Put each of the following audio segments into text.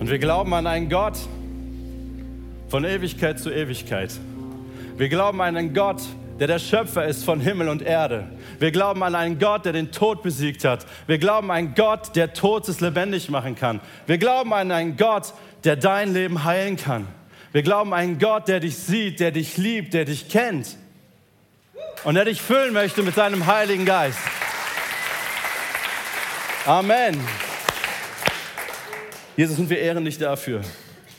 Und wir glauben an einen Gott von Ewigkeit zu Ewigkeit. Wir glauben an einen Gott, der der Schöpfer ist von Himmel und Erde. Wir glauben an einen Gott, der den Tod besiegt hat. Wir glauben an einen Gott, der Totes lebendig machen kann. Wir glauben an einen Gott, der dein Leben heilen kann. Wir glauben an einen Gott, der dich sieht, der dich liebt, der dich kennt und der dich füllen möchte mit seinem Heiligen Geist. Amen. Jesus, und wir ehren dich dafür,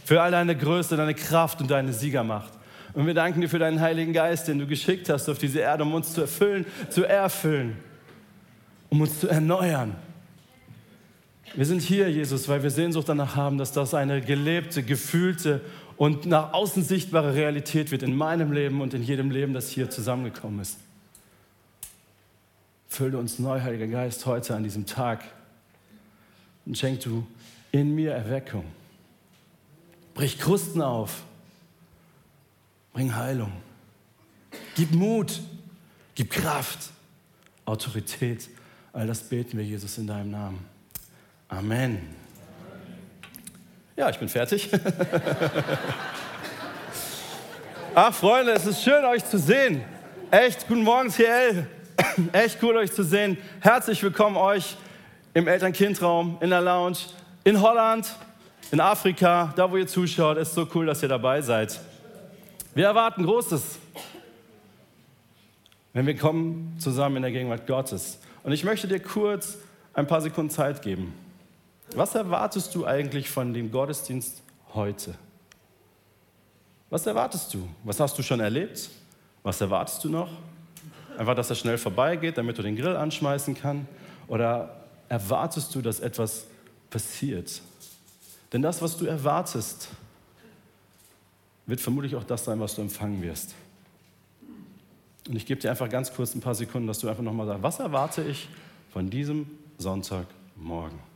für all deine Größe, deine Kraft und deine Siegermacht. Und wir danken dir für deinen Heiligen Geist, den du geschickt hast auf diese Erde, um uns zu erfüllen, zu erfüllen, um uns zu erneuern. Wir sind hier, Jesus, weil wir Sehnsucht danach haben, dass das eine gelebte, gefühlte und nach außen sichtbare Realität wird in meinem Leben und in jedem Leben, das hier zusammengekommen ist. Fülle uns neu, Heiliger Geist, heute an diesem Tag und schenk du in mir Erweckung. Brich Krusten auf. Bring Heilung. Gib Mut. Gib Kraft. Autorität. All das beten wir, Jesus, in deinem Namen. Amen. Ja, ich bin fertig. Ach, Freunde, es ist schön, euch zu sehen. Echt, guten Morgen, CL. Echt cool, euch zu sehen. Herzlich willkommen euch im Eltern-Kind-Raum, in der Lounge, in Holland, in Afrika, da wo ihr zuschaut. Ist so cool, dass ihr dabei seid. Wir erwarten Großes, wenn wir kommen zusammen in der Gegenwart Gottes. Und ich möchte dir kurz ein paar Sekunden Zeit geben. Was erwartest du eigentlich von dem Gottesdienst heute? Was erwartest du? Was hast du schon erlebt? Was erwartest du noch? Einfach, dass er schnell vorbeigeht, damit du den Grill anschmeißen kannst? Oder erwartest du, dass etwas passiert? Denn das, was du erwartest, wird vermutlich auch das sein, was du empfangen wirst. Und ich gebe dir einfach ganz kurz ein paar Sekunden, dass du einfach nochmal sagst, was erwarte ich von diesem Sonntagmorgen?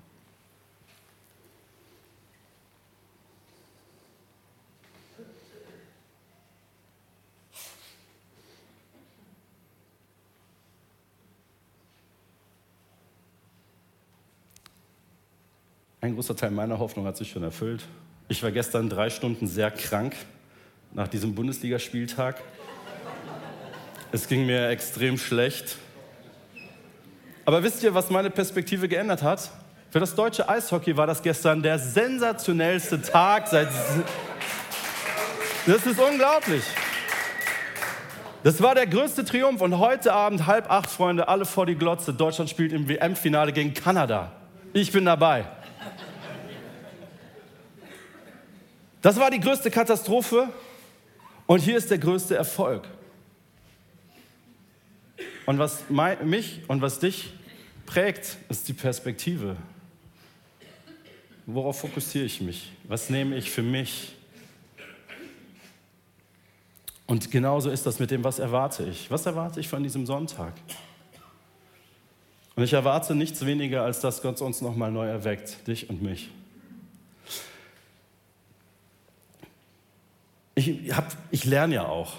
Ein großer Teil meiner Hoffnung hat sich schon erfüllt. Ich war gestern drei Stunden sehr krank nach diesem Bundesligaspieltag. Es ging mir extrem schlecht. Aber wisst ihr, was meine Perspektive geändert hat? Für das deutsche Eishockey war das gestern der sensationellste Tag seit. Das ist unglaublich. Das war der größte Triumph und heute Abend halb acht, Freunde, alle vor die Glotze. Deutschland spielt im WM-Finale gegen Kanada. Ich bin dabei. Das war die größte Katastrophe und hier ist der größte Erfolg. Und was mich und was dich prägt, ist die Perspektive. Worauf fokussiere ich mich? Was nehme ich für mich? Und genauso ist das mit dem, was erwarte ich. Was erwarte ich von diesem Sonntag? Und ich erwarte nichts weniger, als dass Gott uns nochmal neu erweckt, dich und mich. Ich, hab, ich lerne ja auch.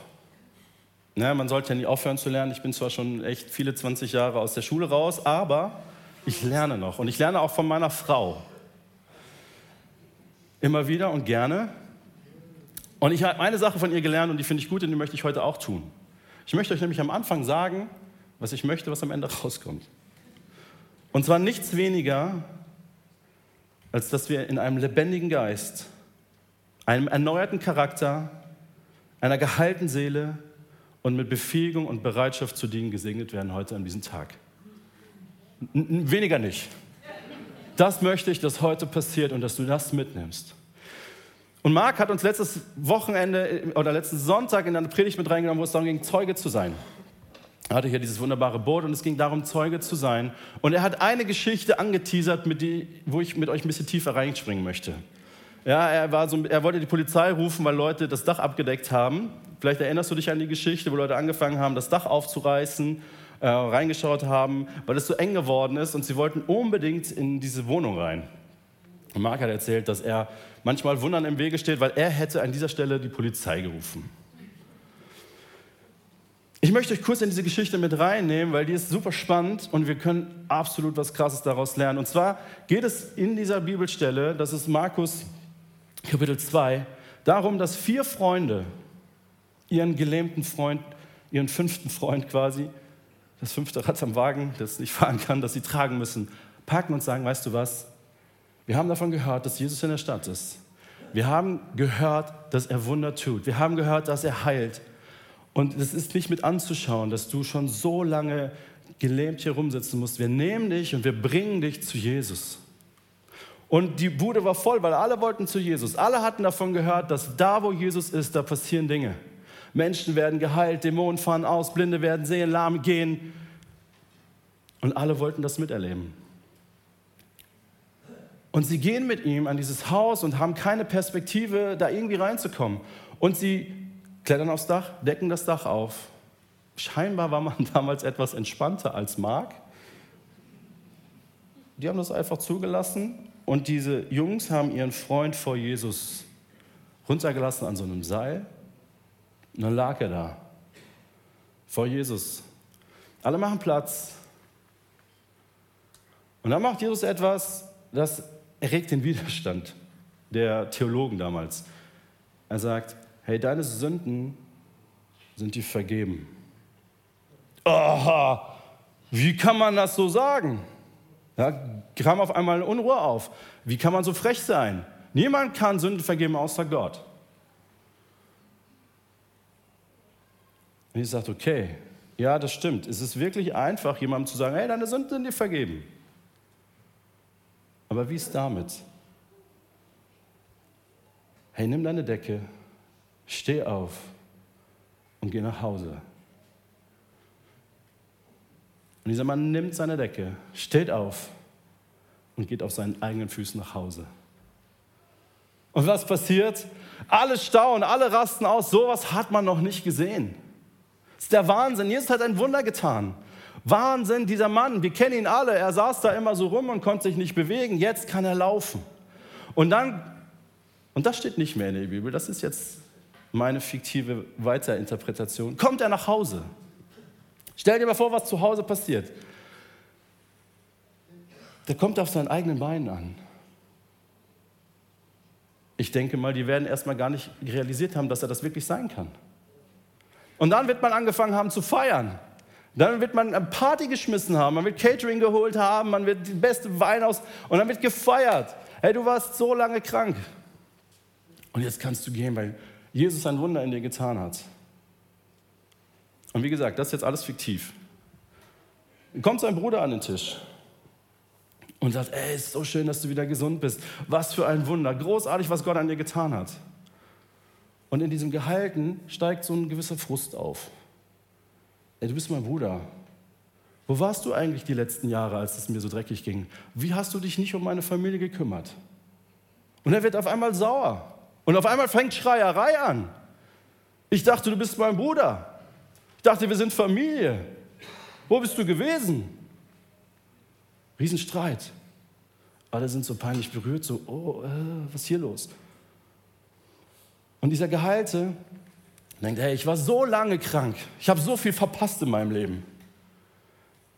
Ne, man sollte ja nie aufhören zu lernen. Ich bin zwar schon echt viele 20 Jahre aus der Schule raus, aber ich lerne noch. Und ich lerne auch von meiner Frau. Immer wieder und gerne. Und ich habe eine Sache von ihr gelernt und die finde ich gut und die möchte ich heute auch tun. Ich möchte euch nämlich am Anfang sagen, was ich möchte, was am Ende rauskommt. Und zwar nichts weniger, als dass wir in einem lebendigen Geist einem erneuerten Charakter, einer geheilten Seele und mit Befähigung und Bereitschaft zu dienen gesegnet werden heute an diesem Tag. N weniger nicht. Das möchte ich, dass heute passiert und dass du das mitnimmst. Und Marc hat uns letztes Wochenende oder letzten Sonntag in eine Predigt mit reingenommen, wo es darum ging, Zeuge zu sein. Er hatte hier dieses wunderbare Boot und es ging darum, Zeuge zu sein. Und er hat eine Geschichte angeteasert, die, wo ich mit euch ein bisschen tiefer reinspringen möchte. Ja, er, war so, er wollte die Polizei rufen, weil Leute das Dach abgedeckt haben. Vielleicht erinnerst du dich an die Geschichte, wo Leute angefangen haben, das Dach aufzureißen, äh, reingeschaut haben, weil es so eng geworden ist und sie wollten unbedingt in diese Wohnung rein. Und Mark hat erzählt, dass er manchmal Wundern im Wege steht, weil er hätte an dieser Stelle die Polizei gerufen. Ich möchte euch kurz in diese Geschichte mit reinnehmen, weil die ist super spannend und wir können absolut was Krasses daraus lernen. Und zwar geht es in dieser Bibelstelle, das ist Markus Kapitel 2, darum, dass vier Freunde ihren gelähmten Freund, ihren fünften Freund quasi, das fünfte Rad am Wagen, das nicht fahren kann, das sie tragen müssen, packen und sagen, weißt du was, wir haben davon gehört, dass Jesus in der Stadt ist. Wir haben gehört, dass er Wunder tut. Wir haben gehört, dass er heilt. Und es ist nicht mit anzuschauen, dass du schon so lange gelähmt hier rumsitzen musst. Wir nehmen dich und wir bringen dich zu Jesus. Und die Bude war voll, weil alle wollten zu Jesus. Alle hatten davon gehört, dass da, wo Jesus ist, da passieren Dinge. Menschen werden geheilt, Dämonen fahren aus, Blinde werden sehen, Lahme gehen. Und alle wollten das miterleben. Und sie gehen mit ihm an dieses Haus und haben keine Perspektive, da irgendwie reinzukommen. Und sie klettern aufs Dach, decken das Dach auf. Scheinbar war man damals etwas entspannter als Mark. Die haben das einfach zugelassen und diese Jungs haben ihren Freund vor Jesus runtergelassen an so einem Seil. Und dann lag er da vor Jesus. Alle machen Platz. Und dann macht Jesus etwas, das erregt den Widerstand der Theologen damals. Er sagt, hey, deine Sünden sind dir vergeben. Aha, wie kann man das so sagen? Ja, kam auf einmal Unruhe auf. Wie kann man so frech sein? Niemand kann Sünden vergeben außer Gott. Und ich sagte, okay, ja, das stimmt. Es ist wirklich einfach, jemandem zu sagen, hey, deine Sünden sind dir vergeben. Aber wie ist damit? Hey, nimm deine Decke, steh auf und geh nach Hause. Und dieser Mann nimmt seine Decke, steht auf und geht auf seinen eigenen Füßen nach Hause. Und was passiert? Alle staunen, alle rasten aus. Sowas hat man noch nicht gesehen. Das ist der Wahnsinn. Jesus hat ein Wunder getan. Wahnsinn, dieser Mann, wir kennen ihn alle. Er saß da immer so rum und konnte sich nicht bewegen. Jetzt kann er laufen. Und dann, und das steht nicht mehr in der Bibel, das ist jetzt meine fiktive Weiterinterpretation, kommt er nach Hause. Stell dir mal vor, was zu Hause passiert. Der kommt auf seinen eigenen Beinen an. Ich denke mal, die werden erstmal gar nicht realisiert haben, dass er das wirklich sein kann. Und dann wird man angefangen haben zu feiern. Dann wird man eine Party geschmissen haben, man wird Catering geholt haben, man wird die beste Wein aus und dann wird gefeiert. Hey, du warst so lange krank. Und jetzt kannst du gehen, weil Jesus ein Wunder in dir getan hat. Und wie gesagt, das ist jetzt alles fiktiv. Dann kommt sein Bruder an den Tisch und sagt, ey, ist so schön, dass du wieder gesund bist. Was für ein Wunder. Großartig, was Gott an dir getan hat. Und in diesem Gehalten steigt so ein gewisser Frust auf. Ey, du bist mein Bruder. Wo warst du eigentlich die letzten Jahre, als es mir so dreckig ging? Wie hast du dich nicht um meine Familie gekümmert? Und er wird auf einmal sauer. Und auf einmal fängt Schreierei an. Ich dachte, du bist mein Bruder. Ich dachte, wir sind Familie. Wo bist du gewesen? Riesenstreit. Alle sind so peinlich berührt, so, oh, äh, was ist hier los? Und dieser Geheilte denkt, hey, ich war so lange krank, ich habe so viel verpasst in meinem Leben.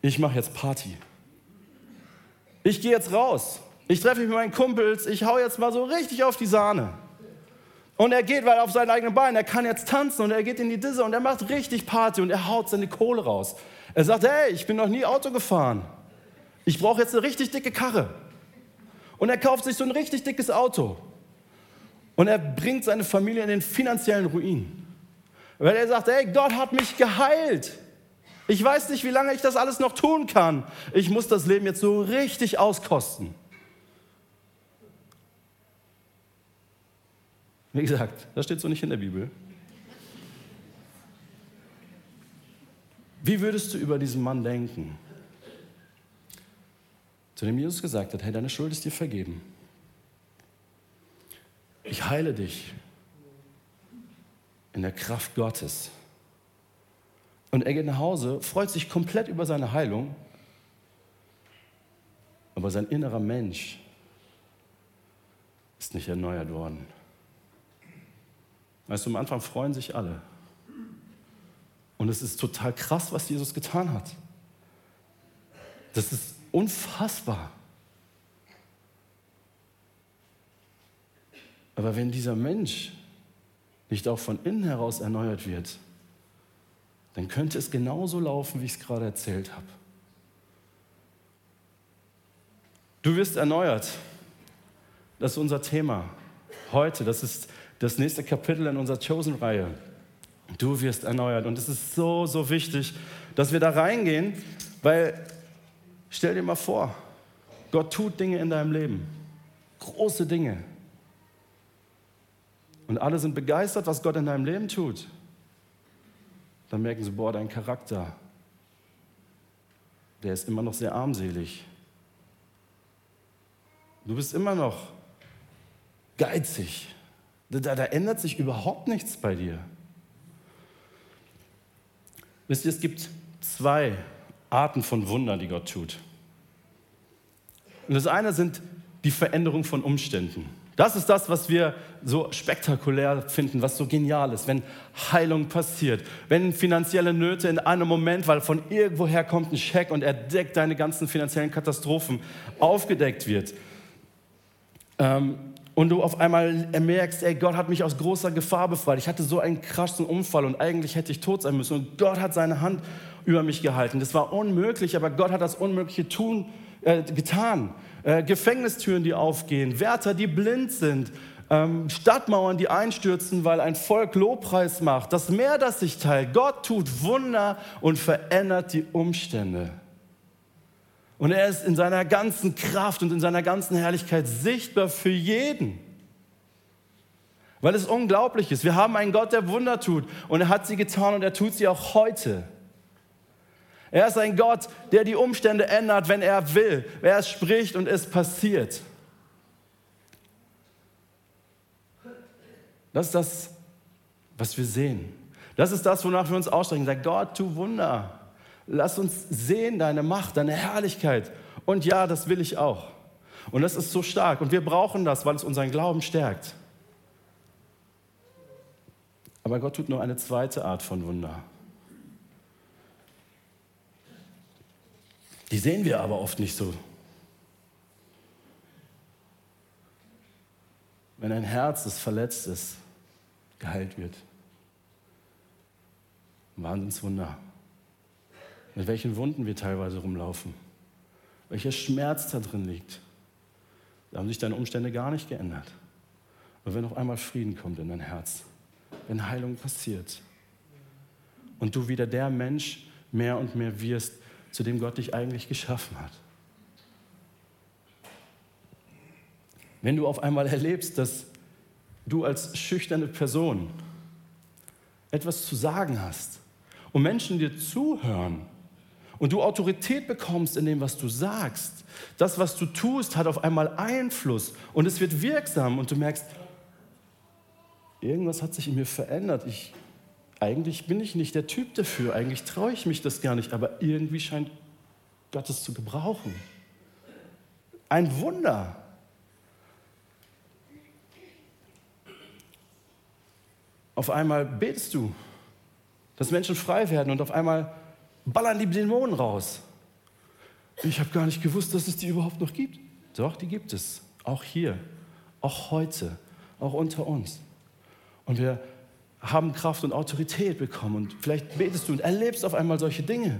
Ich mache jetzt Party. Ich gehe jetzt raus. Ich treffe mich mit meinen Kumpels, ich hau jetzt mal so richtig auf die Sahne. Und er geht, weil auf seinen eigenen Beinen, er kann jetzt tanzen und er geht in die Disse und er macht richtig Party und er haut seine Kohle raus. Er sagt, hey, ich bin noch nie Auto gefahren. Ich brauche jetzt eine richtig dicke Karre. Und er kauft sich so ein richtig dickes Auto. Und er bringt seine Familie in den finanziellen Ruin. Weil er sagt, hey, Gott hat mich geheilt. Ich weiß nicht, wie lange ich das alles noch tun kann. Ich muss das Leben jetzt so richtig auskosten. Wie gesagt, das steht so nicht in der Bibel. Wie würdest du über diesen Mann denken? Zu dem Jesus gesagt hat, hey, deine Schuld ist dir vergeben ich heile dich in der Kraft Gottes. Und er geht nach Hause, freut sich komplett über seine Heilung, aber sein innerer Mensch ist nicht erneuert worden. Weißt du, am Anfang freuen sich alle. Und es ist total krass, was Jesus getan hat. Das ist unfassbar. Aber wenn dieser Mensch nicht auch von innen heraus erneuert wird, dann könnte es genauso laufen, wie ich es gerade erzählt habe. Du wirst erneuert. Das ist unser Thema heute. Das ist das nächste Kapitel in unserer Chosen-Reihe. Du wirst erneuert. Und es ist so, so wichtig, dass wir da reingehen, weil stell dir mal vor, Gott tut Dinge in deinem Leben. Große Dinge. Und alle sind begeistert, was Gott in deinem Leben tut. Dann merken sie, boah, dein Charakter, der ist immer noch sehr armselig. Du bist immer noch geizig. Da, da, ändert sich überhaupt nichts bei dir. Wisst ihr, es gibt zwei Arten von Wundern, die Gott tut. Und das eine sind die Veränderung von Umständen. Das ist das, was wir so spektakulär finden, was so genial ist, wenn Heilung passiert, wenn finanzielle Nöte in einem Moment, weil von irgendwoher kommt ein Scheck und er deckt deine ganzen finanziellen Katastrophen, aufgedeckt wird. Ähm, und du auf einmal merkst, ey, Gott hat mich aus großer Gefahr befreit. Ich hatte so einen krassen Unfall und eigentlich hätte ich tot sein müssen. Und Gott hat seine Hand über mich gehalten. Das war unmöglich, aber Gott hat das Unmögliche tun, äh, getan. Äh, Gefängnistüren, die aufgehen, Wärter, die blind sind, ähm, Stadtmauern, die einstürzen, weil ein Volk Lobpreis macht, das Meer, das sich teilt. Gott tut Wunder und verändert die Umstände. Und er ist in seiner ganzen Kraft und in seiner ganzen Herrlichkeit sichtbar für jeden. Weil es unglaublich ist. Wir haben einen Gott, der Wunder tut. Und er hat sie getan und er tut sie auch heute. Er ist ein Gott, der die Umstände ändert, wenn er will. Er spricht und es passiert. Das ist das, was wir sehen. Das ist das, wonach wir uns ausstrecken. Sag Gott, tu Wunder. Lass uns sehen deine Macht, deine Herrlichkeit. Und ja, das will ich auch. Und das ist so stark. Und wir brauchen das, weil es unseren Glauben stärkt. Aber Gott tut nur eine zweite Art von Wunder. Die sehen wir aber oft nicht so. Wenn ein Herz, das verletzt ist, geheilt wird. Wahnsinnswunder mit welchen Wunden wir teilweise rumlaufen, welcher Schmerz da drin liegt. Da haben sich deine Umstände gar nicht geändert. Und wenn auf einmal Frieden kommt in dein Herz, wenn Heilung passiert und du wieder der Mensch mehr und mehr wirst, zu dem Gott dich eigentlich geschaffen hat. Wenn du auf einmal erlebst, dass du als schüchterne Person etwas zu sagen hast und Menschen dir zuhören und du Autorität bekommst in dem, was du sagst, das, was du tust, hat auf einmal Einfluss und es wird wirksam und du merkst, irgendwas hat sich in mir verändert. Ich, eigentlich bin ich nicht der Typ dafür, eigentlich traue ich mich das gar nicht, aber irgendwie scheint Gott es zu gebrauchen. Ein Wunder. Auf einmal betest du, dass Menschen frei werden und auf einmal ballern die Dämonen raus. Ich habe gar nicht gewusst, dass es die überhaupt noch gibt. Doch, die gibt es. Auch hier, auch heute, auch unter uns. Und wir haben Kraft und Autorität bekommen. Und vielleicht betest du und erlebst auf einmal solche Dinge.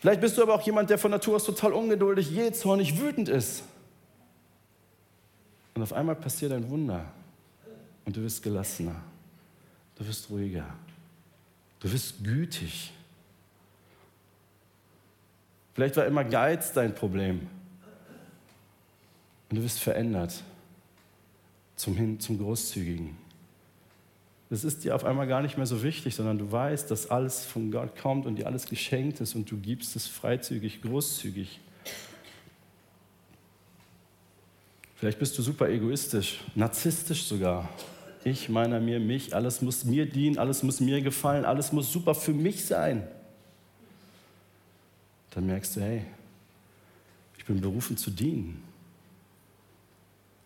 Vielleicht bist du aber auch jemand, der von Natur aus total ungeduldig, jähzornig, wütend ist. Und auf einmal passiert ein Wunder. Und du wirst gelassener. Du wirst ruhiger. Du wirst gütig. Vielleicht war immer Geiz dein Problem. Und du wirst verändert zum Hin zum Großzügigen. Das ist dir auf einmal gar nicht mehr so wichtig, sondern du weißt, dass alles von Gott kommt und dir alles geschenkt ist und du gibst es freizügig, großzügig. Vielleicht bist du super egoistisch, narzisstisch sogar ich, meiner, mir, mich, alles muss mir dienen, alles muss mir gefallen, alles muss super für mich sein. Dann merkst du, hey, ich bin berufen zu dienen.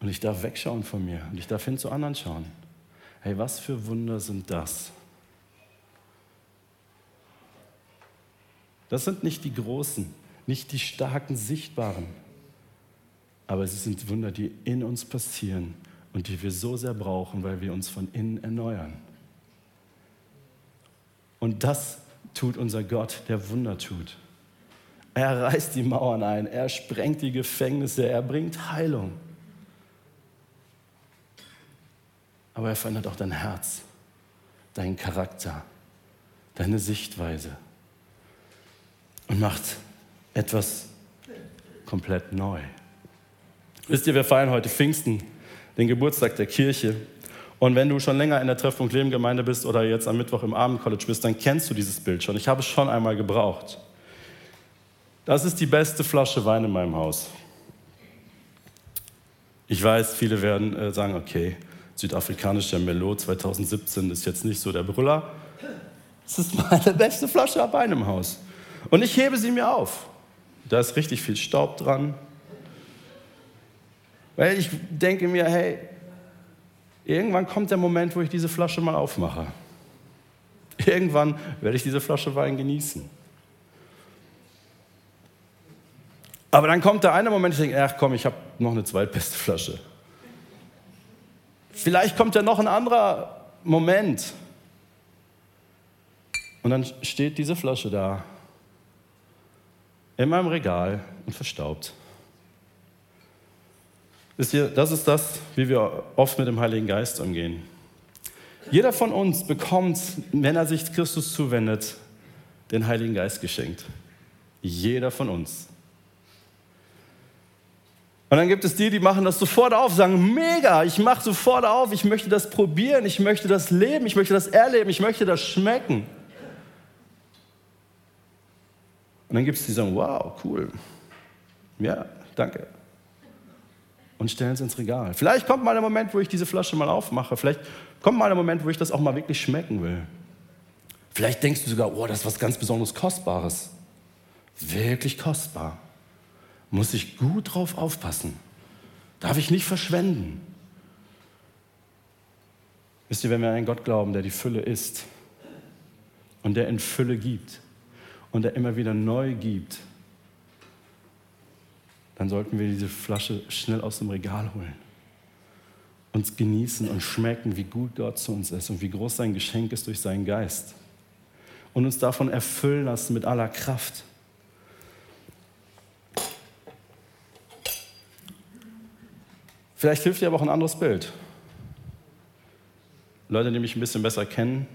Und ich darf wegschauen von mir und ich darf hin zu anderen schauen. Hey, was für Wunder sind das? Das sind nicht die großen, nicht die starken, sichtbaren. Aber sie sind Wunder, die in uns passieren und die wir so sehr brauchen, weil wir uns von innen erneuern. Und das tut unser Gott, der Wunder tut. Er reißt die Mauern ein, er sprengt die Gefängnisse, er bringt Heilung. Aber er verändert auch dein Herz, deinen Charakter, deine Sichtweise und macht etwas komplett neu. Wisst ihr, wir feiern heute Pfingsten, den Geburtstag der Kirche. Und wenn du schon länger in der Treffpunkt Leben Gemeinde bist oder jetzt am Mittwoch im Abendcollege bist, dann kennst du dieses Bild schon. Ich habe es schon einmal gebraucht. Das ist die beste Flasche Wein in meinem Haus. Ich weiß, viele werden äh, sagen, okay, südafrikanischer Merlot 2017 ist jetzt nicht so der Brüller. Es ist meine beste Flasche Wein im Haus. Und ich hebe sie mir auf. Da ist richtig viel Staub dran. Weil ich denke mir, hey, Irgendwann kommt der Moment, wo ich diese Flasche mal aufmache. Irgendwann werde ich diese Flasche Wein genießen. Aber dann kommt der eine Moment, ich denke, ach komm, ich habe noch eine zweitbeste Flasche. Vielleicht kommt ja noch ein anderer Moment. Und dann steht diese Flasche da in meinem Regal und verstaubt. Wisst ihr, das ist das, wie wir oft mit dem Heiligen Geist umgehen. Jeder von uns bekommt, wenn er sich Christus zuwendet, den Heiligen Geist geschenkt. Jeder von uns. Und dann gibt es die, die machen das sofort auf, sagen, mega, ich mache sofort auf, ich möchte das probieren, ich möchte das leben, ich möchte das erleben, ich möchte das schmecken. Und dann gibt es die, die sagen, wow, cool. Ja, danke und stellen es ins Regal. Vielleicht kommt mal ein Moment, wo ich diese Flasche mal aufmache. Vielleicht kommt mal ein Moment, wo ich das auch mal wirklich schmecken will. Vielleicht denkst du sogar, oh, das ist was ganz besonders Kostbares. Wirklich kostbar. Muss ich gut drauf aufpassen. Darf ich nicht verschwenden. Wisst ihr, wenn wir an einen Gott glauben, der die Fülle ist und der in Fülle gibt und der immer wieder neu gibt, dann sollten wir diese Flasche schnell aus dem Regal holen. Uns genießen und schmecken, wie gut Gott zu uns ist und wie groß sein Geschenk ist durch seinen Geist. Und uns davon erfüllen lassen mit aller Kraft. Vielleicht hilft dir aber auch ein anderes Bild. Leute, die mich ein bisschen besser kennen,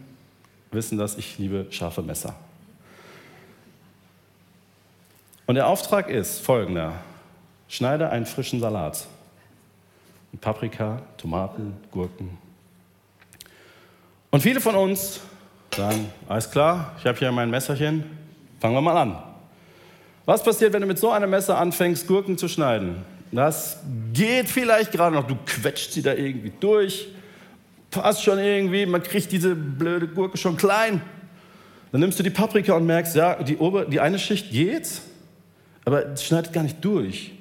wissen, dass ich liebe scharfe Messer. Und der Auftrag ist folgender. Schneide einen frischen Salat. Paprika, Tomaten, Gurken. Und viele von uns sagen, alles klar, ich habe hier mein Messerchen, fangen wir mal an. Was passiert, wenn du mit so einem Messer anfängst, Gurken zu schneiden? Das geht vielleicht gerade noch, du quetscht sie da irgendwie durch, passt schon irgendwie, man kriegt diese blöde Gurke schon klein. Dann nimmst du die Paprika und merkst, ja, die, Ober-, die eine Schicht geht, aber es schneidet gar nicht durch.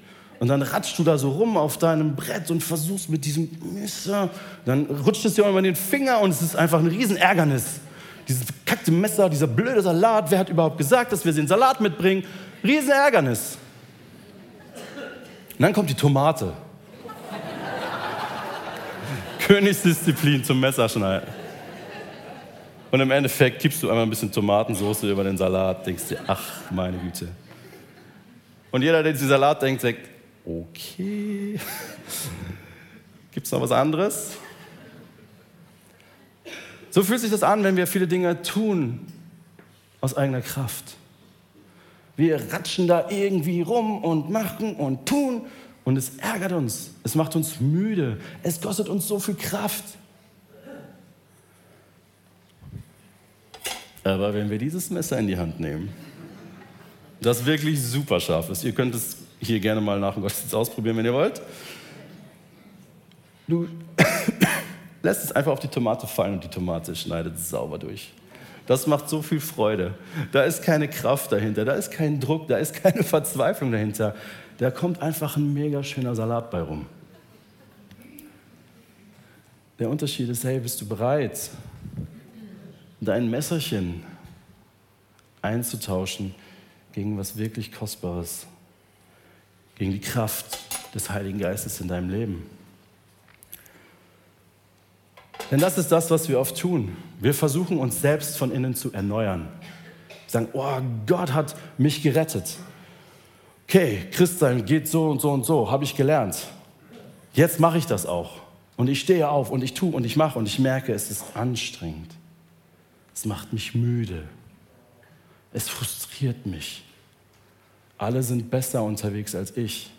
Und dann ratschst du da so rum auf deinem Brett und versuchst mit diesem Messer, dann rutscht es dir über den Finger und es ist einfach ein Riesenärgernis. Dieses verkackte Messer, dieser blöde Salat, wer hat überhaupt gesagt, dass wir den Salat mitbringen? Riesenärgernis. Und dann kommt die Tomate. Königsdisziplin zum Messerschneiden. Und im Endeffekt kippst du einmal ein bisschen Tomatensauce über den Salat, denkst dir, ach meine Güte. Und jeder, der diesen Salat denkt, sagt, okay. Gibt es noch was anderes? So fühlt sich das an, wenn wir viele Dinge tun aus eigener Kraft. Wir ratschen da irgendwie rum und machen und tun und es ärgert uns. Es macht uns müde. Es kostet uns so viel Kraft. Aber wenn wir dieses Messer in die Hand nehmen, das wirklich super scharf ist, ihr könnt es hier gerne mal nach dem Gottesdienst ausprobieren, wenn ihr wollt. Du lässt es einfach auf die Tomate fallen und die Tomate schneidet sauber durch. Das macht so viel Freude. Da ist keine Kraft dahinter, da ist kein Druck, da ist keine Verzweiflung dahinter. Da kommt einfach ein mega schöner Salat bei rum. Der Unterschied ist, hey, bist du bereit, dein Messerchen einzutauschen gegen was wirklich Kostbares, gegen die Kraft des Heiligen Geistes in deinem Leben. Denn das ist das, was wir oft tun. Wir versuchen uns selbst von innen zu erneuern. Wir sagen, oh, Gott hat mich gerettet. Okay, Christsein geht so und so und so, habe ich gelernt. Jetzt mache ich das auch. Und ich stehe auf und ich tue und ich mache und ich merke, es ist anstrengend. Es macht mich müde. Es frustriert mich. Alle sind besser unterwegs als ich.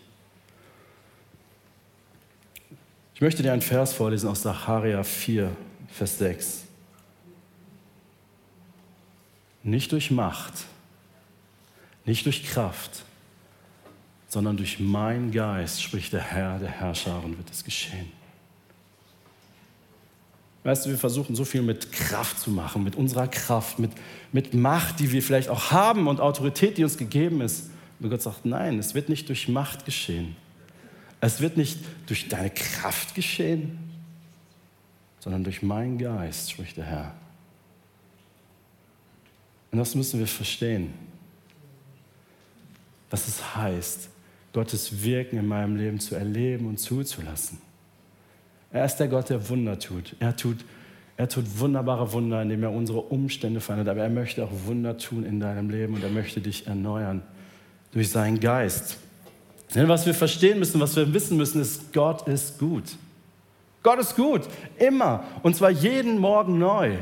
Ich möchte dir einen Vers vorlesen aus Sacharia 4, Vers 6. Nicht durch Macht, nicht durch Kraft, sondern durch mein Geist, spricht der Herr der Herrscherin, wird es geschehen. Weißt du, wir versuchen so viel mit Kraft zu machen, mit unserer Kraft, mit, mit Macht, die wir vielleicht auch haben und Autorität, die uns gegeben ist. Und Gott sagt, nein, es wird nicht durch Macht geschehen. Es wird nicht durch deine Kraft geschehen, sondern durch meinen Geist, spricht der Herr. Und das müssen wir verstehen, was es heißt, Gottes Wirken in meinem Leben zu erleben und zuzulassen. Er ist der Gott, der Wunder tut. Er tut, er tut wunderbare Wunder, indem er unsere Umstände verändert. Aber er möchte auch Wunder tun in deinem Leben und er möchte dich erneuern durch seinen Geist. Denn was wir verstehen müssen, was wir wissen müssen, ist, Gott ist gut. Gott ist gut, immer. Und zwar jeden Morgen neu.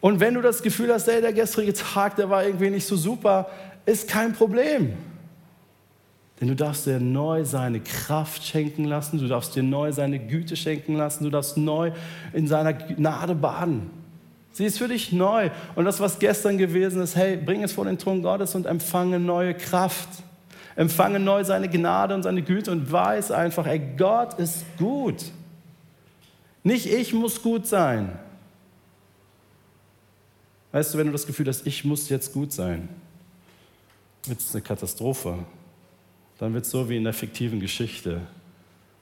Und wenn du das Gefühl hast, ey, der gestrige Tag, der war irgendwie nicht so super, ist kein Problem. Denn du darfst dir neu seine Kraft schenken lassen, du darfst dir neu seine Güte schenken lassen, du darfst neu in seiner Gnade baden. Sie ist für dich neu. Und das, was gestern gewesen ist, hey, bring es vor den Thron Gottes und empfange neue Kraft empfange neu seine Gnade und seine Güte und weiß einfach, ey, Gott ist gut. Nicht ich muss gut sein. Weißt du, wenn du das Gefühl hast, ich muss jetzt gut sein, wird es eine Katastrophe. Dann wird es so wie in der fiktiven Geschichte.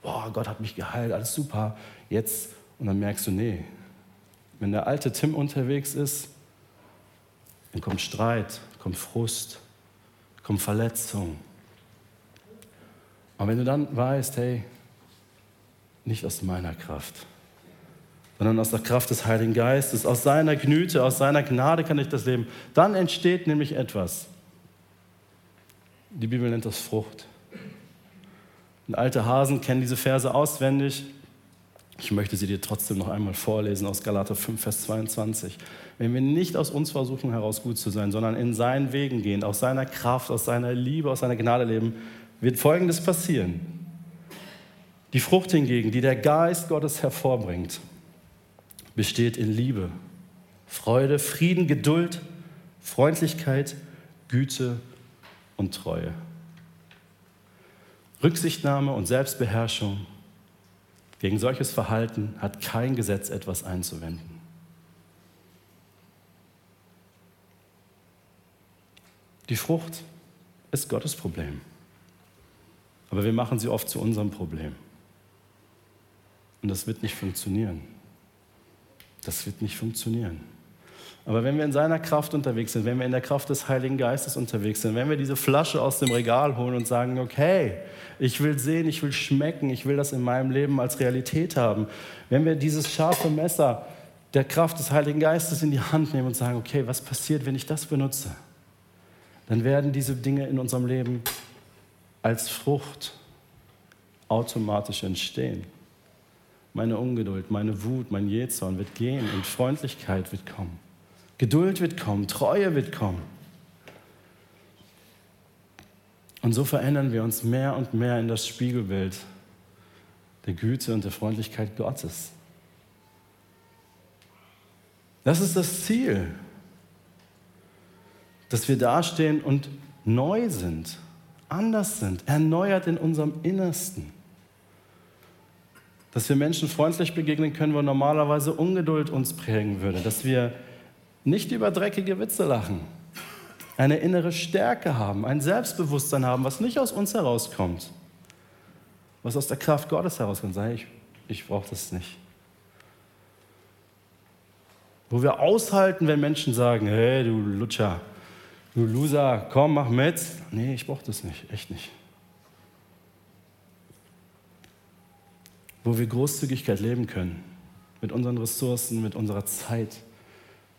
Boah, Gott hat mich geheilt, alles super. Jetzt, und dann merkst du, nee, wenn der alte Tim unterwegs ist, dann kommt Streit, kommt Frust, kommt Verletzung, und wenn du dann weißt, hey, nicht aus meiner Kraft, sondern aus der Kraft des Heiligen Geistes, aus seiner Gnüte, aus seiner Gnade kann ich das leben, dann entsteht nämlich etwas. Die Bibel nennt das Frucht. Und alte Hasen kennen diese Verse auswendig. Ich möchte sie dir trotzdem noch einmal vorlesen aus Galater 5, Vers 22. Wenn wir nicht aus uns versuchen, heraus gut zu sein, sondern in seinen Wegen gehen, aus seiner Kraft, aus seiner Liebe, aus seiner Gnade leben, wird Folgendes passieren. Die Frucht hingegen, die der Geist Gottes hervorbringt, besteht in Liebe, Freude, Frieden, Geduld, Freundlichkeit, Güte und Treue. Rücksichtnahme und Selbstbeherrschung. Gegen solches Verhalten hat kein Gesetz etwas einzuwenden. Die Frucht ist Gottes Problem. Aber wir machen sie oft zu unserem Problem. Und das wird nicht funktionieren. Das wird nicht funktionieren. Aber wenn wir in seiner Kraft unterwegs sind, wenn wir in der Kraft des Heiligen Geistes unterwegs sind, wenn wir diese Flasche aus dem Regal holen und sagen, okay, ich will sehen, ich will schmecken, ich will das in meinem Leben als Realität haben, wenn wir dieses scharfe Messer der Kraft des Heiligen Geistes in die Hand nehmen und sagen, okay, was passiert, wenn ich das benutze? Dann werden diese Dinge in unserem Leben als Frucht automatisch entstehen. Meine Ungeduld, meine Wut, mein Jezorn wird gehen und Freundlichkeit wird kommen. Geduld wird kommen, Treue wird kommen. Und so verändern wir uns mehr und mehr in das Spiegelbild der Güte und der Freundlichkeit Gottes. Das ist das Ziel, dass wir dastehen und neu sind anders sind, erneuert in unserem Innersten. Dass wir Menschen freundlich begegnen können, wo normalerweise Ungeduld uns prägen würde. Dass wir nicht über dreckige Witze lachen, eine innere Stärke haben, ein Selbstbewusstsein haben, was nicht aus uns herauskommt, was aus der Kraft Gottes herauskommt. Sag ich, ich brauche das nicht. Wo wir aushalten, wenn Menschen sagen, hey du Lutscher, Du Loser, komm, mach mit. Nee, ich brauche das nicht, echt nicht. Wo wir Großzügigkeit leben können, mit unseren Ressourcen, mit unserer Zeit.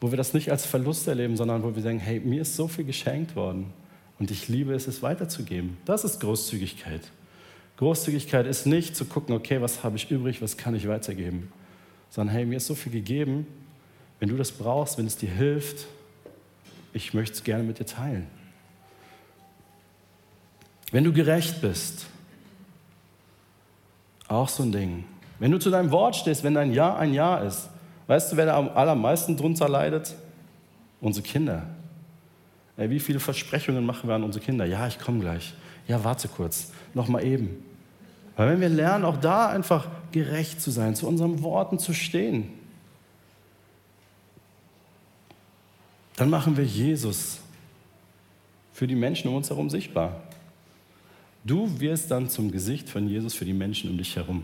Wo wir das nicht als Verlust erleben, sondern wo wir sagen, hey, mir ist so viel geschenkt worden und ich liebe es, es weiterzugeben. Das ist Großzügigkeit. Großzügigkeit ist nicht zu gucken, okay, was habe ich übrig, was kann ich weitergeben, sondern hey, mir ist so viel gegeben, wenn du das brauchst, wenn es dir hilft, ich möchte es gerne mit dir teilen. Wenn du gerecht bist, auch so ein Ding. Wenn du zu deinem Wort stehst, wenn dein Ja ein Ja ist, weißt du, wer da am allermeisten drunter leidet? Unsere Kinder. Ey, wie viele Versprechungen machen wir an unsere Kinder? Ja, ich komme gleich. Ja, warte kurz. Noch mal eben. Weil wenn wir lernen, auch da einfach gerecht zu sein, zu unseren Worten zu stehen, dann machen wir Jesus für die Menschen um uns herum sichtbar. Du wirst dann zum Gesicht von Jesus für die Menschen um dich herum,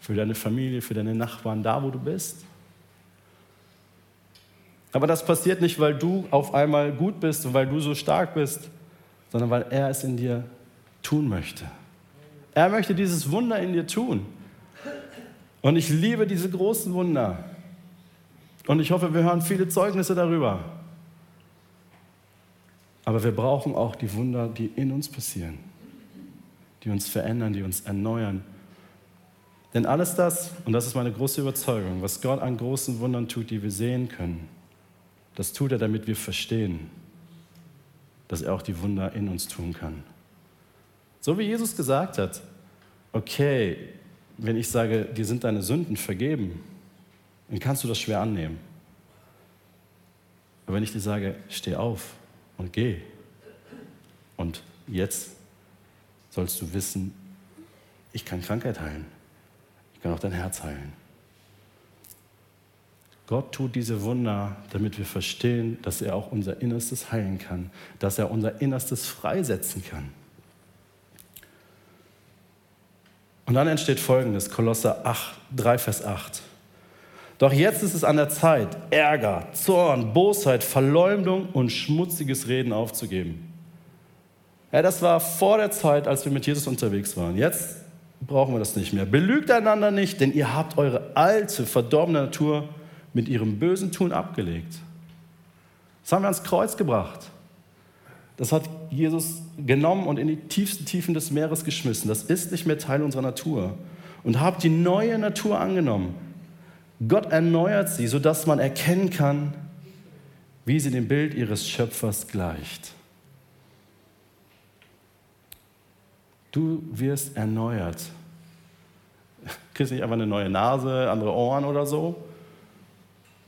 für deine Familie, für deine Nachbarn, da wo du bist. Aber das passiert nicht, weil du auf einmal gut bist und weil du so stark bist, sondern weil er es in dir tun möchte. Er möchte dieses Wunder in dir tun. Und ich liebe diese großen Wunder. Und ich hoffe, wir hören viele Zeugnisse darüber. Aber wir brauchen auch die Wunder, die in uns passieren, die uns verändern, die uns erneuern. Denn alles das, und das ist meine große Überzeugung, was Gott an großen Wundern tut, die wir sehen können, das tut er, damit wir verstehen, dass er auch die Wunder in uns tun kann. So wie Jesus gesagt hat, okay, wenn ich sage, dir sind deine Sünden vergeben, dann kannst du das schwer annehmen. Aber wenn ich dir sage, steh auf, und geh. Und jetzt sollst du wissen, ich kann Krankheit heilen. Ich kann auch dein Herz heilen. Gott tut diese Wunder, damit wir verstehen, dass er auch unser Innerstes heilen kann, dass er unser Innerstes freisetzen kann. Und dann entsteht folgendes, Kolosser 8, 3, Vers 8. Doch jetzt ist es an der Zeit, Ärger, Zorn, Bosheit, Verleumdung und schmutziges Reden aufzugeben. Ja, das war vor der Zeit, als wir mit Jesus unterwegs waren. Jetzt brauchen wir das nicht mehr. Belügt einander nicht, denn ihr habt eure alte, verdorbene Natur mit ihrem bösen Tun abgelegt. Das haben wir ans Kreuz gebracht. Das hat Jesus genommen und in die tiefsten Tiefen des Meeres geschmissen. Das ist nicht mehr Teil unserer Natur. Und habt die neue Natur angenommen Gott erneuert sie, sodass man erkennen kann, wie sie dem Bild ihres Schöpfers gleicht. Du wirst erneuert. Du kriegst nicht einfach eine neue Nase, andere Ohren oder so,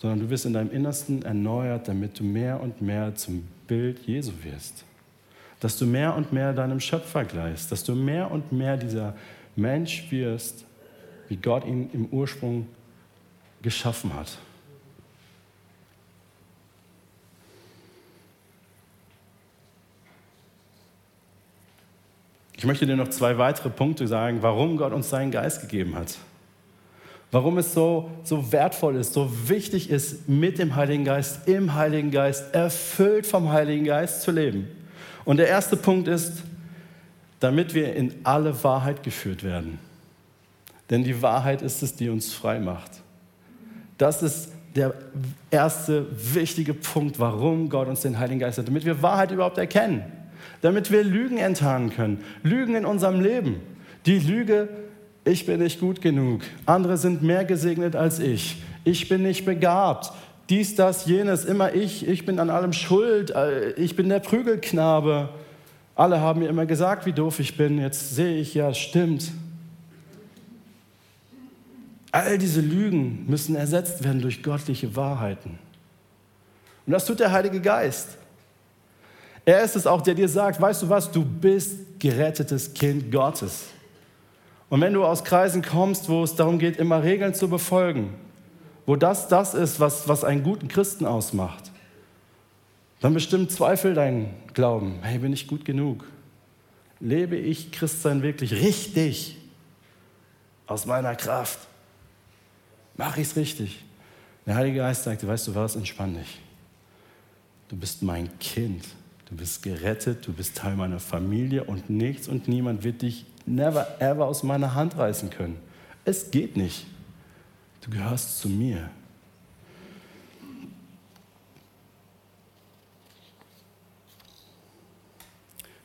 sondern du wirst in deinem Innersten erneuert, damit du mehr und mehr zum Bild Jesu wirst. Dass du mehr und mehr deinem Schöpfer gleichst, dass du mehr und mehr dieser Mensch wirst, wie Gott ihn im Ursprung geschaffen hat. Ich möchte dir noch zwei weitere Punkte sagen, warum Gott uns seinen Geist gegeben hat. Warum es so, so wertvoll ist, so wichtig ist, mit dem Heiligen Geist, im Heiligen Geist, erfüllt vom Heiligen Geist zu leben. Und der erste Punkt ist, damit wir in alle Wahrheit geführt werden. Denn die Wahrheit ist es, die uns frei macht. Das ist der erste wichtige Punkt, warum Gott uns den Heiligen Geist hat, damit wir Wahrheit überhaupt erkennen, damit wir Lügen enttarnen können, Lügen in unserem Leben. Die Lüge, ich bin nicht gut genug, andere sind mehr gesegnet als ich, ich bin nicht begabt, dies, das, jenes, immer ich, ich bin an allem schuld, äh, ich bin der Prügelknabe. Alle haben mir immer gesagt, wie doof ich bin, jetzt sehe ich ja, stimmt. All diese Lügen müssen ersetzt werden durch göttliche Wahrheiten. Und das tut der Heilige Geist. Er ist es auch, der dir sagt, weißt du was, du bist gerettetes Kind Gottes. Und wenn du aus Kreisen kommst, wo es darum geht, immer Regeln zu befolgen, wo das das ist, was, was einen guten Christen ausmacht, dann bestimmt Zweifel deinen Glauben. Hey, bin ich gut genug? Lebe ich Christsein wirklich richtig aus meiner Kraft? Mache ich es richtig? Der Heilige Geist sagte, weißt du was, entspann dich. Du bist mein Kind. Du bist gerettet, du bist Teil meiner Familie und nichts und niemand wird dich never ever aus meiner Hand reißen können. Es geht nicht. Du gehörst zu mir.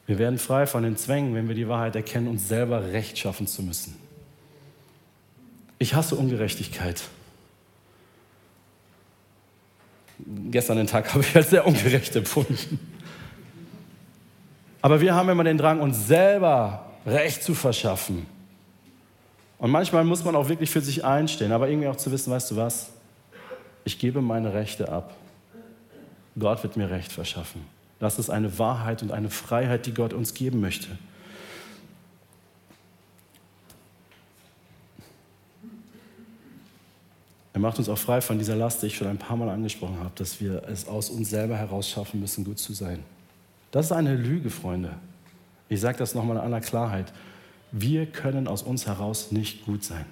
Wir werden frei von den Zwängen, wenn wir die Wahrheit erkennen, uns selber Recht schaffen zu müssen. Ich hasse Ungerechtigkeit. Gestern den Tag habe ich als sehr ungerecht empfunden. Aber wir haben immer den Drang, uns selber Recht zu verschaffen. Und manchmal muss man auch wirklich für sich einstehen, aber irgendwie auch zu wissen, weißt du was? Ich gebe meine Rechte ab. Gott wird mir Recht verschaffen. Das ist eine Wahrheit und eine Freiheit, die Gott uns geben möchte. Er macht uns auch frei von dieser Last, die ich schon ein paar Mal angesprochen habe, dass wir es aus uns selber heraus schaffen müssen, gut zu sein. Das ist eine Lüge, Freunde. Ich sage das nochmal in aller Klarheit. Wir können aus uns heraus nicht gut sein.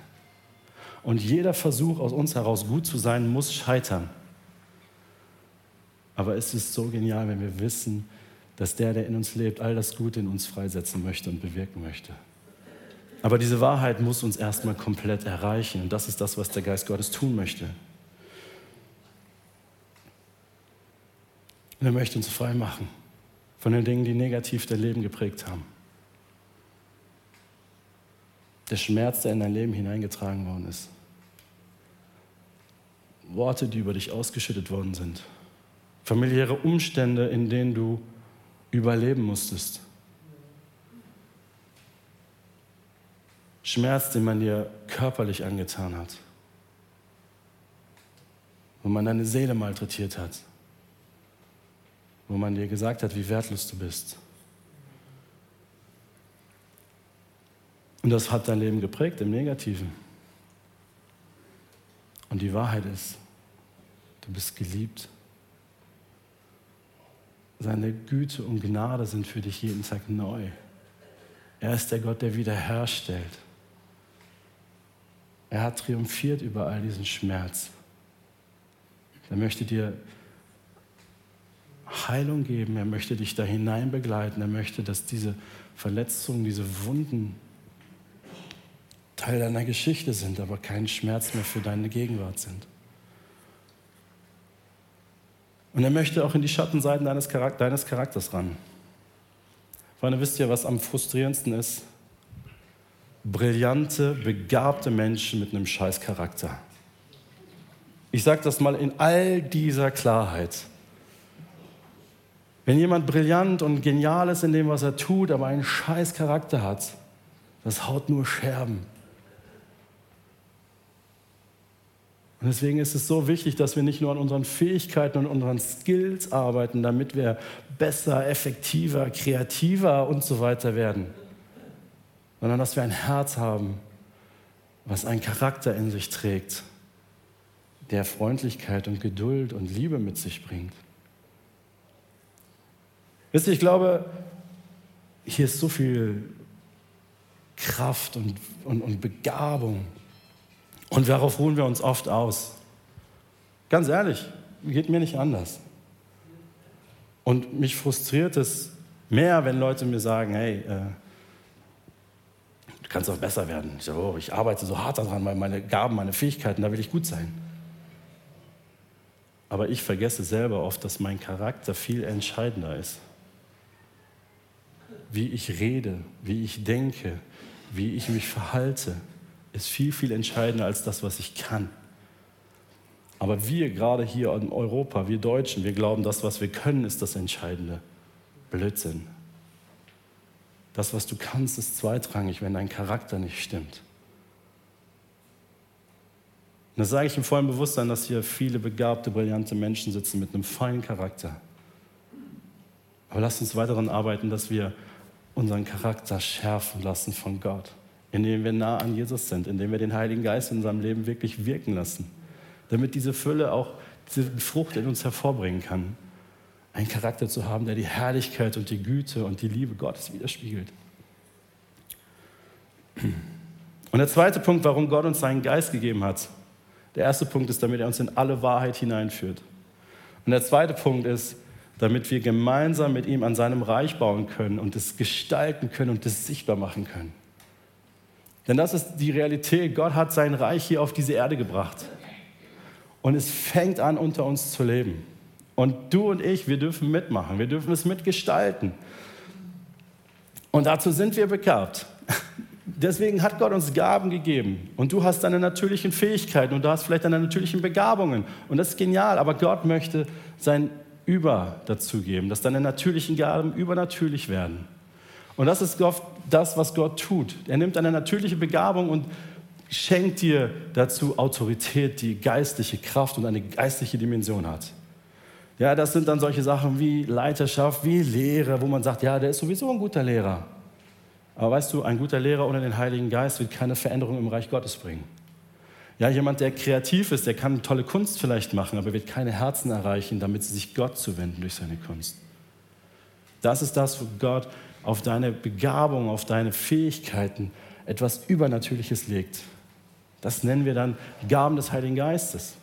Und jeder Versuch, aus uns heraus gut zu sein, muss scheitern. Aber es ist so genial, wenn wir wissen, dass der, der in uns lebt, all das Gute in uns freisetzen möchte und bewirken möchte. Aber diese Wahrheit muss uns erstmal komplett erreichen. Und das ist das, was der Geist Gottes tun möchte. Und er möchte uns frei machen von den Dingen, die negativ dein Leben geprägt haben. Der Schmerz, der in dein Leben hineingetragen worden ist. Worte, die über dich ausgeschüttet worden sind familiäre Umstände, in denen du überleben musstest. Schmerz, den man dir körperlich angetan hat, wo man deine Seele malträtiert hat, wo man dir gesagt hat, wie wertlos du bist. Und das hat dein Leben geprägt im Negativen. Und die Wahrheit ist, du bist geliebt. Seine Güte und Gnade sind für dich jeden Tag neu. Er ist der Gott, der wiederherstellt. Er hat triumphiert über all diesen Schmerz. Er möchte dir Heilung geben, er möchte dich da hinein begleiten, er möchte, dass diese Verletzungen, diese Wunden Teil deiner Geschichte sind, aber kein Schmerz mehr für deine Gegenwart sind. Und er möchte auch in die Schattenseiten deines, Charak deines Charakters ran. Freunde, wisst ihr, was am frustrierendsten ist? Brillante, begabte Menschen mit einem scheiß Charakter. Ich sage das mal in all dieser Klarheit. Wenn jemand brillant und genial ist in dem, was er tut, aber einen scheiß Charakter hat, das haut nur Scherben. Und deswegen ist es so wichtig, dass wir nicht nur an unseren Fähigkeiten und unseren Skills arbeiten, damit wir besser, effektiver, kreativer und so weiter werden, sondern dass wir ein Herz haben, was einen Charakter in sich trägt, der Freundlichkeit und Geduld und Liebe mit sich bringt. Wisst ihr, ich glaube, hier ist so viel Kraft und, und, und Begabung und darauf ruhen wir uns oft aus. Ganz ehrlich, geht mir nicht anders. Und mich frustriert es mehr, wenn Leute mir sagen, hey, äh, du kannst auch besser werden. Ich sage, oh, ich arbeite so hart daran, weil meine Gaben, meine Fähigkeiten, da will ich gut sein. Aber ich vergesse selber oft, dass mein Charakter viel entscheidender ist. Wie ich rede, wie ich denke, wie ich mich verhalte ist viel, viel entscheidender als das, was ich kann. Aber wir gerade hier in Europa, wir Deutschen, wir glauben, das, was wir können, ist das Entscheidende. Blödsinn. Das, was du kannst, ist zweitrangig, wenn dein Charakter nicht stimmt. Und das sage ich im vollen Bewusstsein, dass hier viele begabte, brillante Menschen sitzen mit einem feinen Charakter. Aber lasst uns weiter daran arbeiten, dass wir unseren Charakter schärfen lassen von Gott indem wir nah an Jesus sind, indem wir den Heiligen Geist in unserem Leben wirklich wirken lassen, damit diese Fülle auch diese Frucht in uns hervorbringen kann. Einen Charakter zu haben, der die Herrlichkeit und die Güte und die Liebe Gottes widerspiegelt. Und der zweite Punkt, warum Gott uns seinen Geist gegeben hat. Der erste Punkt ist, damit er uns in alle Wahrheit hineinführt. Und der zweite Punkt ist, damit wir gemeinsam mit ihm an seinem Reich bauen können und es gestalten können und es sichtbar machen können. Denn das ist die Realität. Gott hat sein Reich hier auf diese Erde gebracht. Und es fängt an, unter uns zu leben. Und du und ich, wir dürfen mitmachen, wir dürfen es mitgestalten. Und dazu sind wir begabt. Deswegen hat Gott uns Gaben gegeben. Und du hast deine natürlichen Fähigkeiten und du hast vielleicht deine natürlichen Begabungen. Und das ist genial. Aber Gott möchte sein Über dazugeben, dass deine natürlichen Gaben übernatürlich werden. Und das ist oft das, was Gott tut. Er nimmt eine natürliche Begabung und schenkt dir dazu Autorität, die geistliche Kraft und eine geistliche Dimension hat. Ja, das sind dann solche Sachen wie Leiterschaft, wie Lehre, wo man sagt, ja, der ist sowieso ein guter Lehrer. Aber weißt du, ein guter Lehrer ohne den Heiligen Geist wird keine Veränderung im Reich Gottes bringen. Ja, jemand, der kreativ ist, der kann tolle Kunst vielleicht machen, aber wird keine Herzen erreichen, damit sie sich Gott zuwenden durch seine Kunst. Das ist das, wo Gott auf deine Begabung, auf deine Fähigkeiten etwas Übernatürliches legt. Das nennen wir dann Gaben des Heiligen Geistes.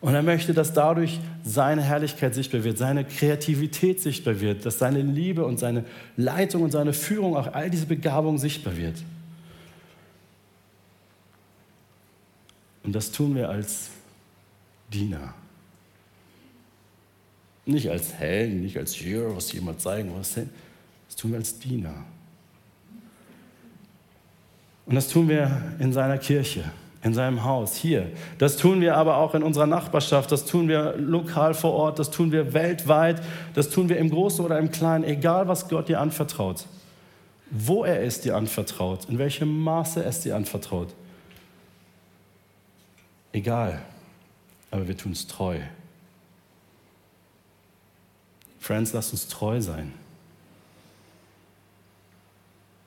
Und er möchte, dass dadurch seine Herrlichkeit sichtbar wird, seine Kreativität sichtbar wird, dass seine Liebe und seine Leitung und seine Führung, auch all diese Begabungen sichtbar wird. Und das tun wir als Diener. Nicht als Helden, nicht als Hero, was jemand zeigen, was das tun wir als Diener. Und das tun wir in seiner Kirche in seinem Haus, hier. Das tun wir aber auch in unserer Nachbarschaft, das tun wir lokal vor Ort, das tun wir weltweit, das tun wir im Großen oder im Kleinen, egal was Gott dir anvertraut. Wo er es dir anvertraut, in welchem Maße es dir anvertraut. Egal, aber wir tun es treu. Friends, lasst uns treu sein.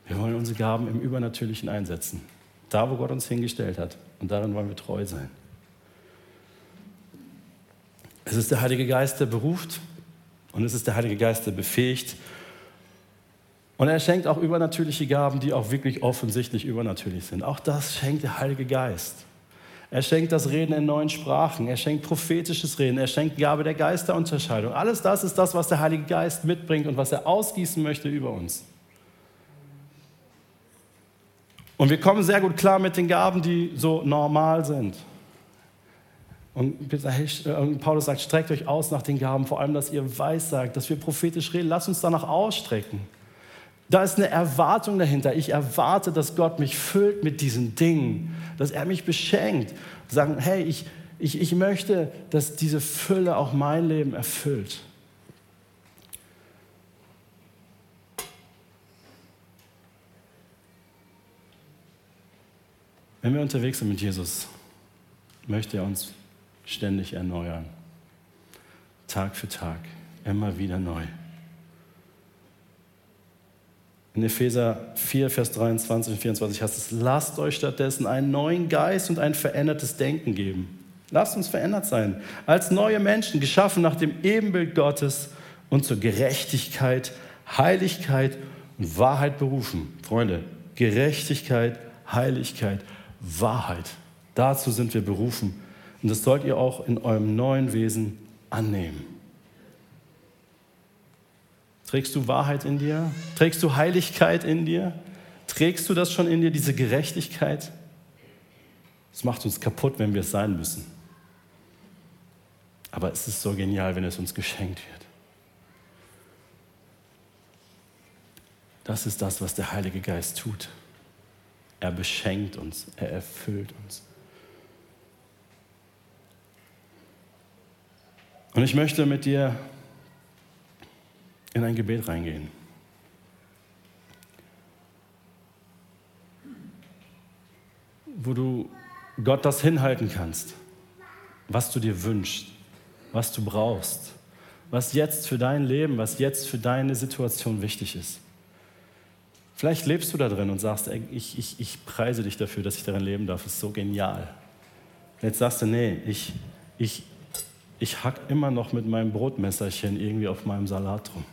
Wir wollen unsere Gaben im Übernatürlichen einsetzen. Da, wo Gott uns hingestellt hat. Und darin wollen wir treu sein. Es ist der Heilige Geist, der beruft und es ist der Heilige Geist, der befähigt. Und er schenkt auch übernatürliche Gaben, die auch wirklich offensichtlich übernatürlich sind. Auch das schenkt der Heilige Geist. Er schenkt das Reden in neuen Sprachen. Er schenkt prophetisches Reden. Er schenkt Gabe der Geisterunterscheidung. Alles das ist das, was der Heilige Geist mitbringt und was er ausgießen möchte über uns. Und wir kommen sehr gut klar mit den Gaben, die so normal sind. Und Paulus sagt, streckt euch aus nach den Gaben, vor allem, dass ihr weiß sagt, dass wir prophetisch reden. Lasst uns danach ausstrecken. Da ist eine Erwartung dahinter. Ich erwarte, dass Gott mich füllt mit diesen Dingen, dass er mich beschenkt. Sagen, hey, ich, ich, ich möchte, dass diese Fülle auch mein Leben erfüllt. Wenn wir unterwegs sind mit Jesus, möchte er uns ständig erneuern. Tag für Tag, immer wieder neu. In Epheser 4, Vers 23 und 24 heißt es, lasst euch stattdessen einen neuen Geist und ein verändertes Denken geben. Lasst uns verändert sein, als neue Menschen, geschaffen nach dem Ebenbild Gottes und zur Gerechtigkeit, Heiligkeit und Wahrheit berufen. Freunde, Gerechtigkeit, Heiligkeit, Wahrheit. Dazu sind wir berufen. Und das sollt ihr auch in eurem neuen Wesen annehmen. Trägst du Wahrheit in dir? Trägst du Heiligkeit in dir? Trägst du das schon in dir, diese Gerechtigkeit? Es macht uns kaputt, wenn wir es sein müssen. Aber es ist so genial, wenn es uns geschenkt wird. Das ist das, was der Heilige Geist tut. Er beschenkt uns, er erfüllt uns. Und ich möchte mit dir in ein Gebet reingehen. Wo du Gott das hinhalten kannst, was du dir wünschst, was du brauchst, was jetzt für dein Leben, was jetzt für deine Situation wichtig ist. Vielleicht lebst du da drin und sagst, ich, ich, ich preise dich dafür, dass ich darin leben darf. Das ist so genial. Jetzt sagst du, nee, ich, ich, ich hack immer noch mit meinem Brotmesserchen irgendwie auf meinem Salat rum.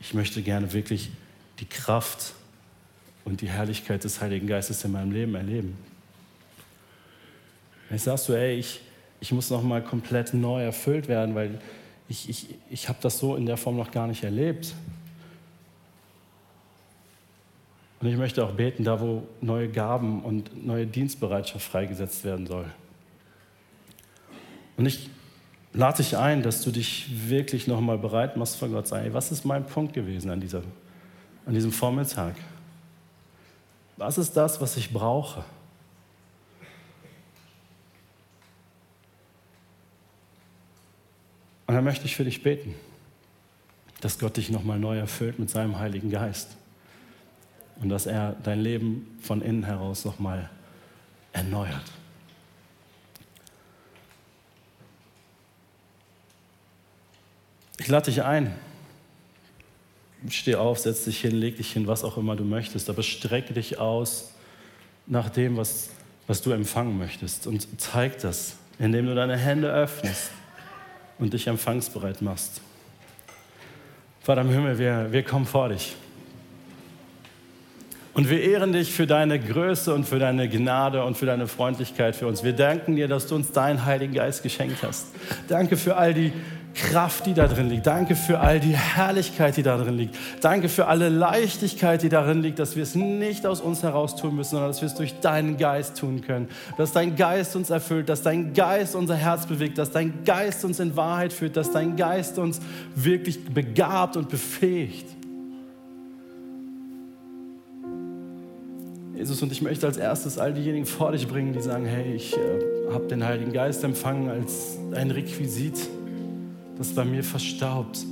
Ich möchte gerne wirklich die Kraft und die Herrlichkeit des Heiligen Geistes in meinem Leben erleben. Jetzt sagst du, ey, ich, ich muss nochmal komplett neu erfüllt werden, weil ich, ich, ich habe das so in der Form noch gar nicht erlebt. Und ich möchte auch beten, da wo neue Gaben und neue Dienstbereitschaft freigesetzt werden soll. Und ich lade dich ein, dass du dich wirklich nochmal bereit machst vor Gott. Sei, was ist mein Punkt gewesen an, dieser, an diesem Vormittag? Was ist das, was ich brauche? Und dann möchte ich für dich beten, dass Gott dich nochmal neu erfüllt mit seinem Heiligen Geist und dass er dein Leben von innen heraus nochmal erneuert. Ich lade dich ein. Steh auf, setz dich hin, leg dich hin, was auch immer du möchtest, aber strecke dich aus nach dem, was, was du empfangen möchtest und zeig das, indem du deine Hände öffnest und dich empfangsbereit machst. Vater im Himmel, wir, wir kommen vor dich. Und wir ehren dich für deine Größe und für deine Gnade und für deine Freundlichkeit für uns. Wir danken dir, dass du uns deinen Heiligen Geist geschenkt hast. Danke für all die Kraft, die da drin liegt. Danke für all die Herrlichkeit, die da drin liegt. Danke für alle Leichtigkeit, die darin liegt, dass wir es nicht aus uns heraus tun müssen, sondern dass wir es durch deinen Geist tun können. Dass dein Geist uns erfüllt, dass dein Geist unser Herz bewegt, dass dein Geist uns in Wahrheit führt, dass dein Geist uns wirklich begabt und befähigt. Jesus, und ich möchte als erstes all diejenigen vor dich bringen, die sagen, hey, ich äh, habe den Heiligen Geist empfangen als ein Requisit, das bei mir verstaubt.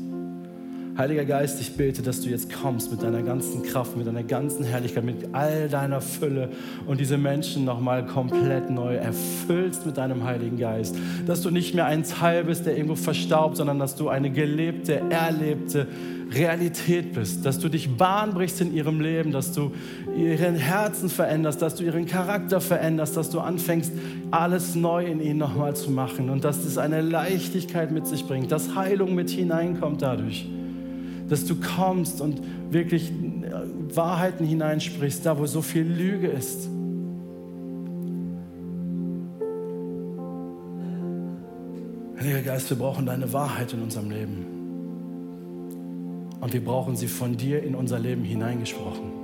Heiliger Geist, ich bete, dass du jetzt kommst mit deiner ganzen Kraft, mit deiner ganzen Herrlichkeit, mit all deiner Fülle und diese Menschen nochmal komplett neu erfüllst mit deinem Heiligen Geist. Dass du nicht mehr ein Teil bist, der irgendwo verstaubt, sondern dass du eine gelebte, erlebte, Realität bist, dass du dich Bahn brichst in ihrem Leben, dass du ihren Herzen veränderst, dass du ihren Charakter veränderst, dass du anfängst, alles neu in ihnen nochmal zu machen und dass es eine Leichtigkeit mit sich bringt, dass Heilung mit hineinkommt dadurch, dass du kommst und wirklich Wahrheiten hineinsprichst, da wo so viel Lüge ist. Heiliger Geist, wir brauchen deine Wahrheit in unserem Leben. Und wir brauchen sie von dir in unser Leben hineingesprochen.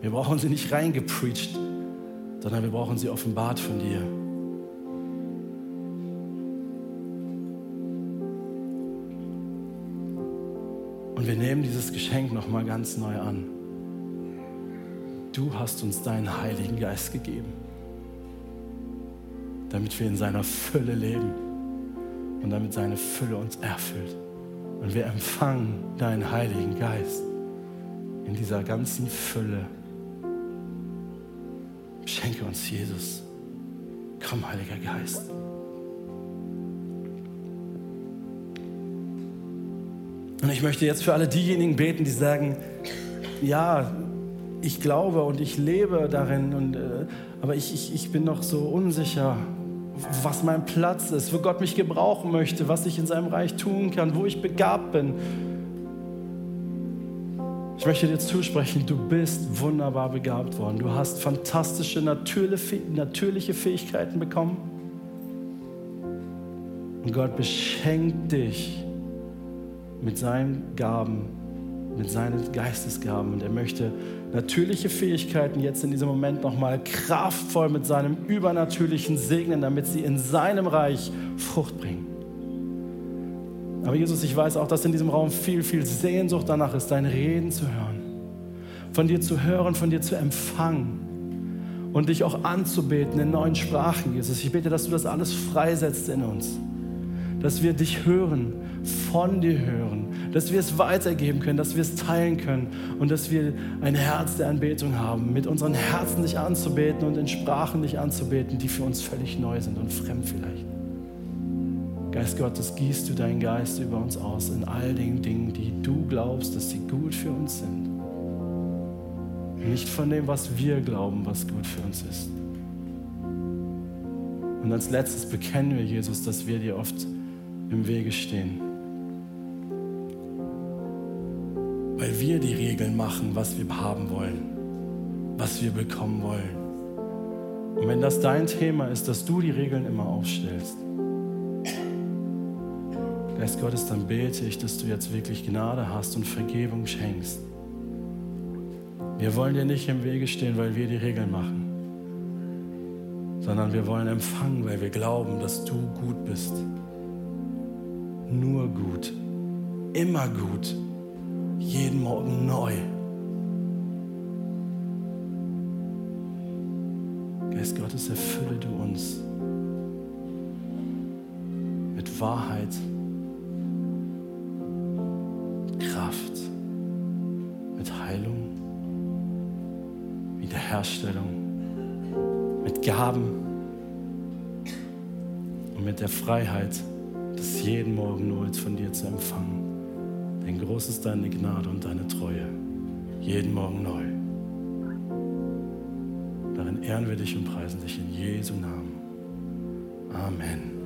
Wir brauchen sie nicht reingepreacht, sondern wir brauchen sie offenbart von dir. Und wir nehmen dieses Geschenk nochmal ganz neu an. Du hast uns deinen Heiligen Geist gegeben, damit wir in seiner Fülle leben und damit seine Fülle uns erfüllt. Und wir empfangen deinen Heiligen Geist in dieser ganzen Fülle. Schenke uns Jesus. Komm, Heiliger Geist. Und ich möchte jetzt für alle diejenigen beten, die sagen, ja, ich glaube und ich lebe darin, und, äh, aber ich, ich, ich bin noch so unsicher was mein Platz ist, wo Gott mich gebrauchen möchte, was ich in seinem Reich tun kann, wo ich begabt bin. Ich möchte dir zusprechen, du bist wunderbar begabt worden. Du hast fantastische natürliche Fähigkeiten bekommen. Und Gott beschenkt dich mit seinen Gaben, mit seinen Geistesgaben. Und er möchte natürliche Fähigkeiten jetzt in diesem Moment nochmal kraftvoll mit seinem Übernatürlichen segnen, damit sie in seinem Reich Frucht bringen. Aber Jesus, ich weiß auch, dass in diesem Raum viel, viel Sehnsucht danach ist, dein Reden zu hören, von dir zu hören, von dir zu empfangen und dich auch anzubeten in neuen Sprachen, Jesus. Ich bete, dass du das alles freisetzt in uns, dass wir dich hören, von dir hören, dass wir es weitergeben können, dass wir es teilen können und dass wir ein Herz der Anbetung haben, mit unseren Herzen dich anzubeten und in Sprachen dich anzubeten, die für uns völlig neu sind und fremd vielleicht. Geist Gottes, gießt du deinen Geist über uns aus in all den Dingen, die du glaubst, dass sie gut für uns sind. Nicht von dem, was wir glauben, was gut für uns ist. Und als letztes bekennen wir, Jesus, dass wir dir oft im Wege stehen. Wir die Regeln machen, was wir haben wollen, was wir bekommen wollen. Und wenn das dein Thema ist, dass du die Regeln immer aufstellst, Geist Gottes, dann bete ich, dass du jetzt wirklich Gnade hast und Vergebung schenkst. Wir wollen dir nicht im Wege stehen, weil wir die Regeln machen, sondern wir wollen empfangen, weil wir glauben, dass du gut bist. Nur gut, immer gut, jeden Morgen neu. Geist Gottes, erfülle du uns mit Wahrheit, Kraft, mit Heilung, Wiederherstellung, mit Gaben und mit der Freiheit, das jeden Morgen neu von dir zu empfangen. Denn groß ist deine Gnade und deine Treue, jeden Morgen neu. Darin ehren wir dich und preisen dich in Jesu Namen. Amen.